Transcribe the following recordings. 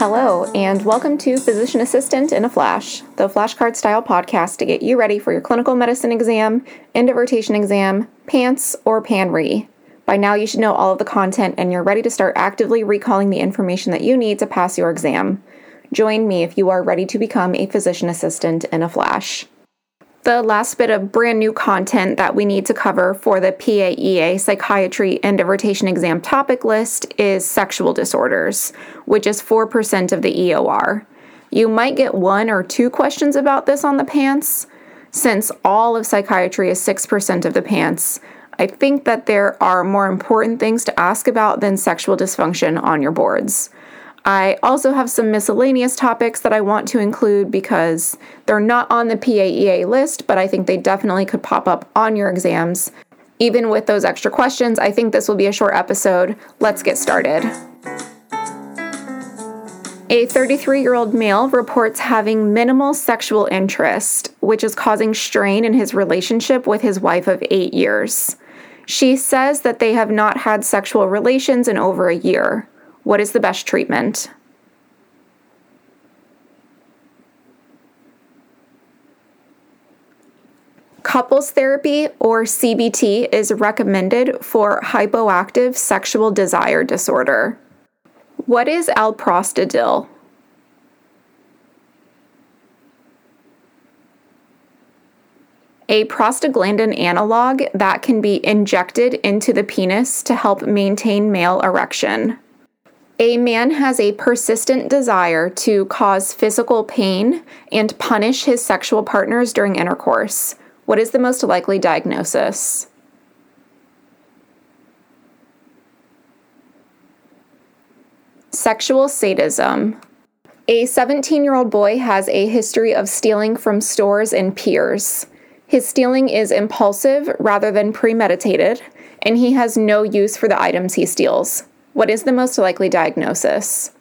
Hello, and welcome to Physician Assistant in a Flash, the flashcard style podcast to get you ready for your clinical medicine exam, end of rotation exam, PANCE, or PANRE. By now, you should know all of the content and you're ready to start actively recalling the information that you need to pass your exam. Join me if you are ready to become a physician assistant in a flash. The last bit of brand new content that we need to cover for the PAEA psychiatry and of exam topic list is sexual disorders, which is 4% of the EOR. You might get one or two questions about this on the PANCE. Since all of psychiatry is 6% of the PANCE, I think that there are more important things to ask about than sexual dysfunction on your boards. I also have some miscellaneous topics that I want to include because they're not on the PAEA list, but I think they definitely could pop up on your exams. Even with those extra questions, I think this will be a short episode. Let's get started. A 33 year old male reports having minimal sexual interest, which is causing strain in his relationship with his wife of eight years. She says that they have not had sexual relations in over a year. What is the best treatment? Couples therapy or CBT is recommended for hypoactive sexual desire disorder. What is alprostadil? A prostaglandin analog that can be injected into the penis to help maintain male erection. A man has a persistent desire to cause physical pain and punish his sexual partners during intercourse. What is the most likely diagnosis? Sexual sadism. A 17 year old boy has a history of stealing from stores and peers. His stealing is impulsive rather than premeditated, and he has no use for the items he steals. What is the most likely diagnosis?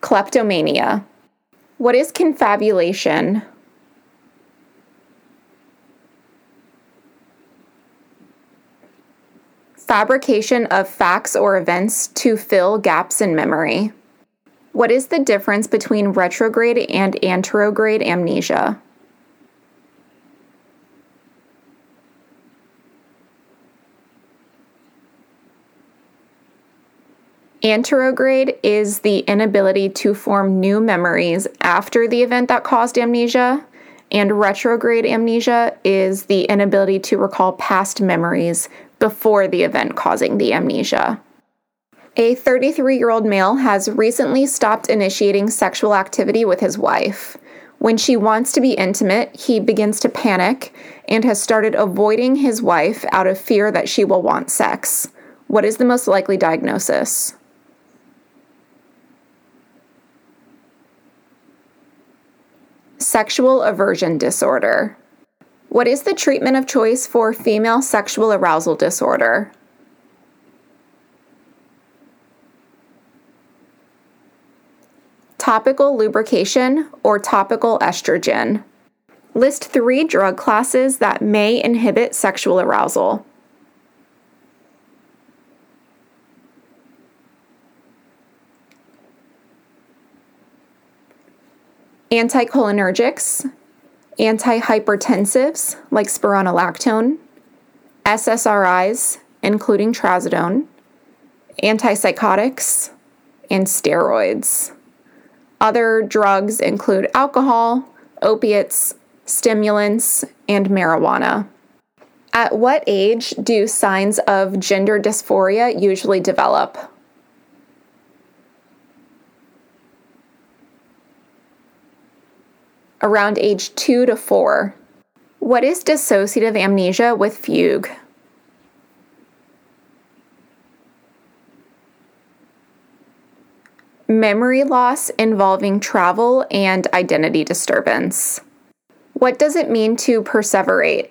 Kleptomania. What is confabulation? Fabrication of facts or events to fill gaps in memory. What is the difference between retrograde and anterograde amnesia? Anterograde is the inability to form new memories after the event that caused amnesia, and retrograde amnesia is the inability to recall past memories before the event causing the amnesia. A 33 year old male has recently stopped initiating sexual activity with his wife. When she wants to be intimate, he begins to panic and has started avoiding his wife out of fear that she will want sex. What is the most likely diagnosis? Sexual aversion disorder. What is the treatment of choice for female sexual arousal disorder? Topical lubrication or topical estrogen. List three drug classes that may inhibit sexual arousal. Anticholinergics, antihypertensives like spironolactone, SSRIs, including trazodone, antipsychotics, and steroids. Other drugs include alcohol, opiates, stimulants, and marijuana. At what age do signs of gender dysphoria usually develop? Around age 2 to 4. What is dissociative amnesia with fugue? Memory loss involving travel and identity disturbance. What does it mean to perseverate?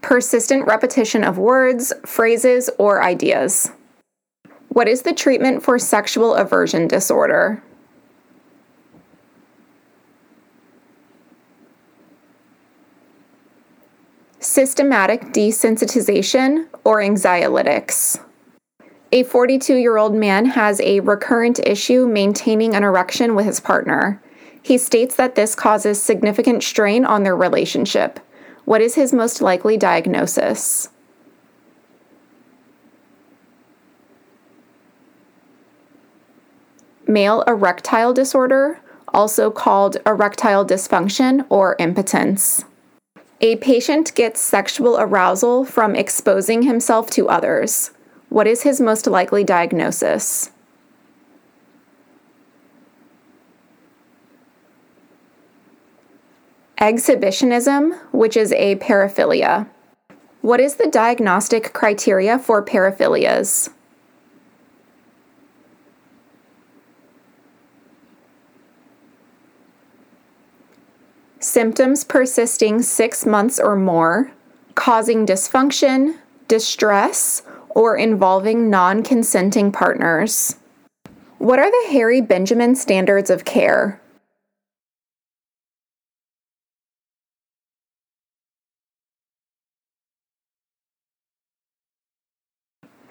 Persistent repetition of words, phrases, or ideas. What is the treatment for sexual aversion disorder? systematic desensitization, or anxiolytics. A 42 year old man has a recurrent issue maintaining an erection with his partner. He states that this causes significant strain on their relationship. What is his most likely diagnosis? Male erectile disorder, also called erectile dysfunction or impotence. A patient gets sexual arousal from exposing himself to others. What is his most likely diagnosis? Exhibitionism, which is a paraphilia. What is the diagnostic criteria for paraphilias? Symptoms persisting six months or more, causing dysfunction, distress, or involving non consenting partners. What are the Harry Benjamin standards of care?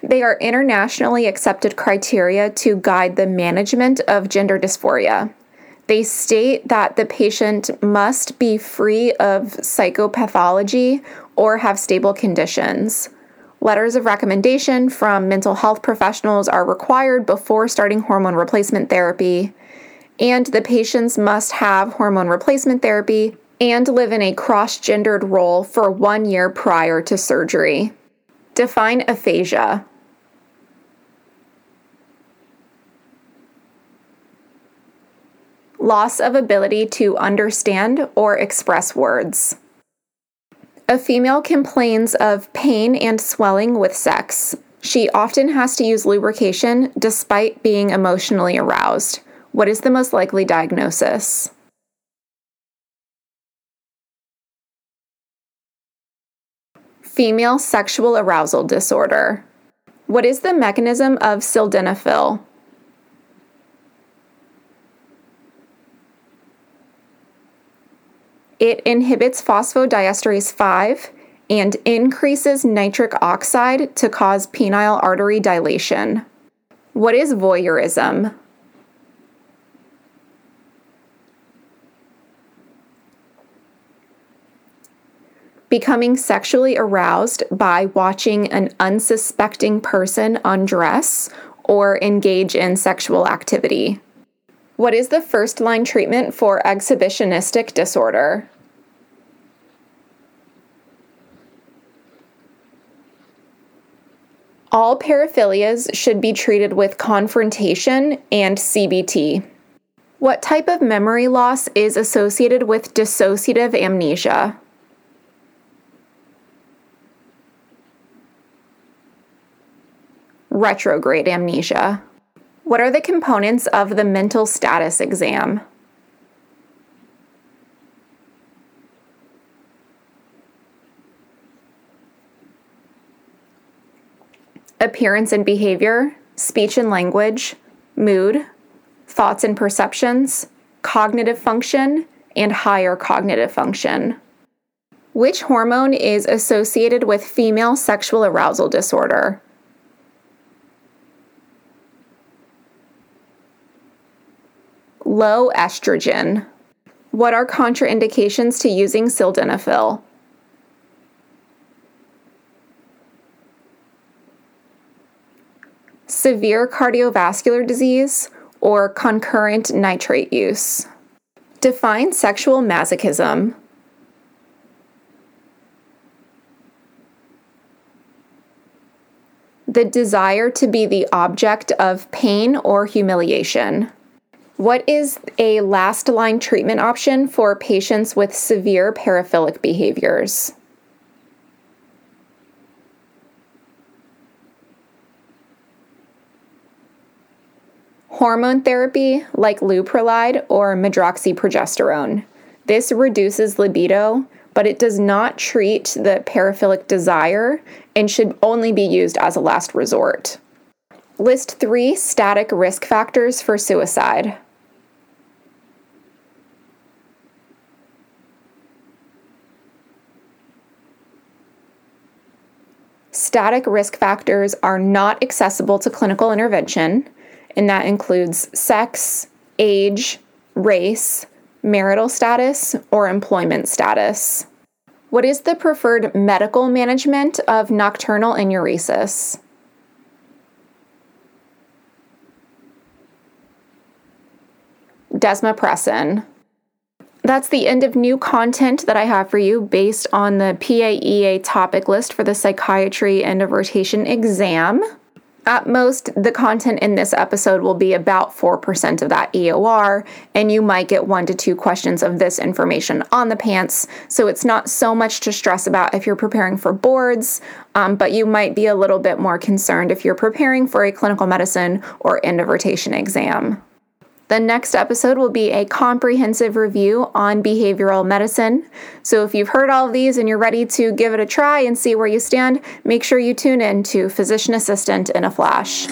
They are internationally accepted criteria to guide the management of gender dysphoria. They state that the patient must be free of psychopathology or have stable conditions. Letters of recommendation from mental health professionals are required before starting hormone replacement therapy, and the patients must have hormone replacement therapy and live in a cross gendered role for one year prior to surgery. Define aphasia. Loss of ability to understand or express words. A female complains of pain and swelling with sex. She often has to use lubrication despite being emotionally aroused. What is the most likely diagnosis? Female sexual arousal disorder. What is the mechanism of sildenafil? It inhibits phosphodiesterase 5 and increases nitric oxide to cause penile artery dilation. What is voyeurism? Becoming sexually aroused by watching an unsuspecting person undress or engage in sexual activity. What is the first line treatment for exhibitionistic disorder? All paraphilias should be treated with confrontation and CBT. What type of memory loss is associated with dissociative amnesia? Retrograde amnesia. What are the components of the mental status exam? Appearance and behavior, speech and language, mood, thoughts and perceptions, cognitive function, and higher cognitive function. Which hormone is associated with female sexual arousal disorder? Low estrogen. What are contraindications to using sildenafil? Severe cardiovascular disease, or concurrent nitrate use. Define sexual masochism. The desire to be the object of pain or humiliation. What is a last line treatment option for patients with severe paraphilic behaviors? Hormone therapy like Leuprolide or medroxyprogesterone. This reduces libido, but it does not treat the paraphilic desire and should only be used as a last resort. List three static risk factors for suicide. Static risk factors are not accessible to clinical intervention, and that includes sex, age, race, marital status, or employment status. What is the preferred medical management of nocturnal enuresis? Desmopressin. That's the end of new content that I have for you based on the PAEA topic list for the psychiatry end of rotation exam. At most, the content in this episode will be about 4% of that EOR, and you might get one to two questions of this information on the PANCE. So it's not so much to stress about if you're preparing for boards, um, but you might be a little bit more concerned if you're preparing for a clinical medicine or end of rotation exam. The next episode will be a comprehensive review on behavioral medicine. So, if you've heard all of these and you're ready to give it a try and see where you stand, make sure you tune in to Physician Assistant in a Flash.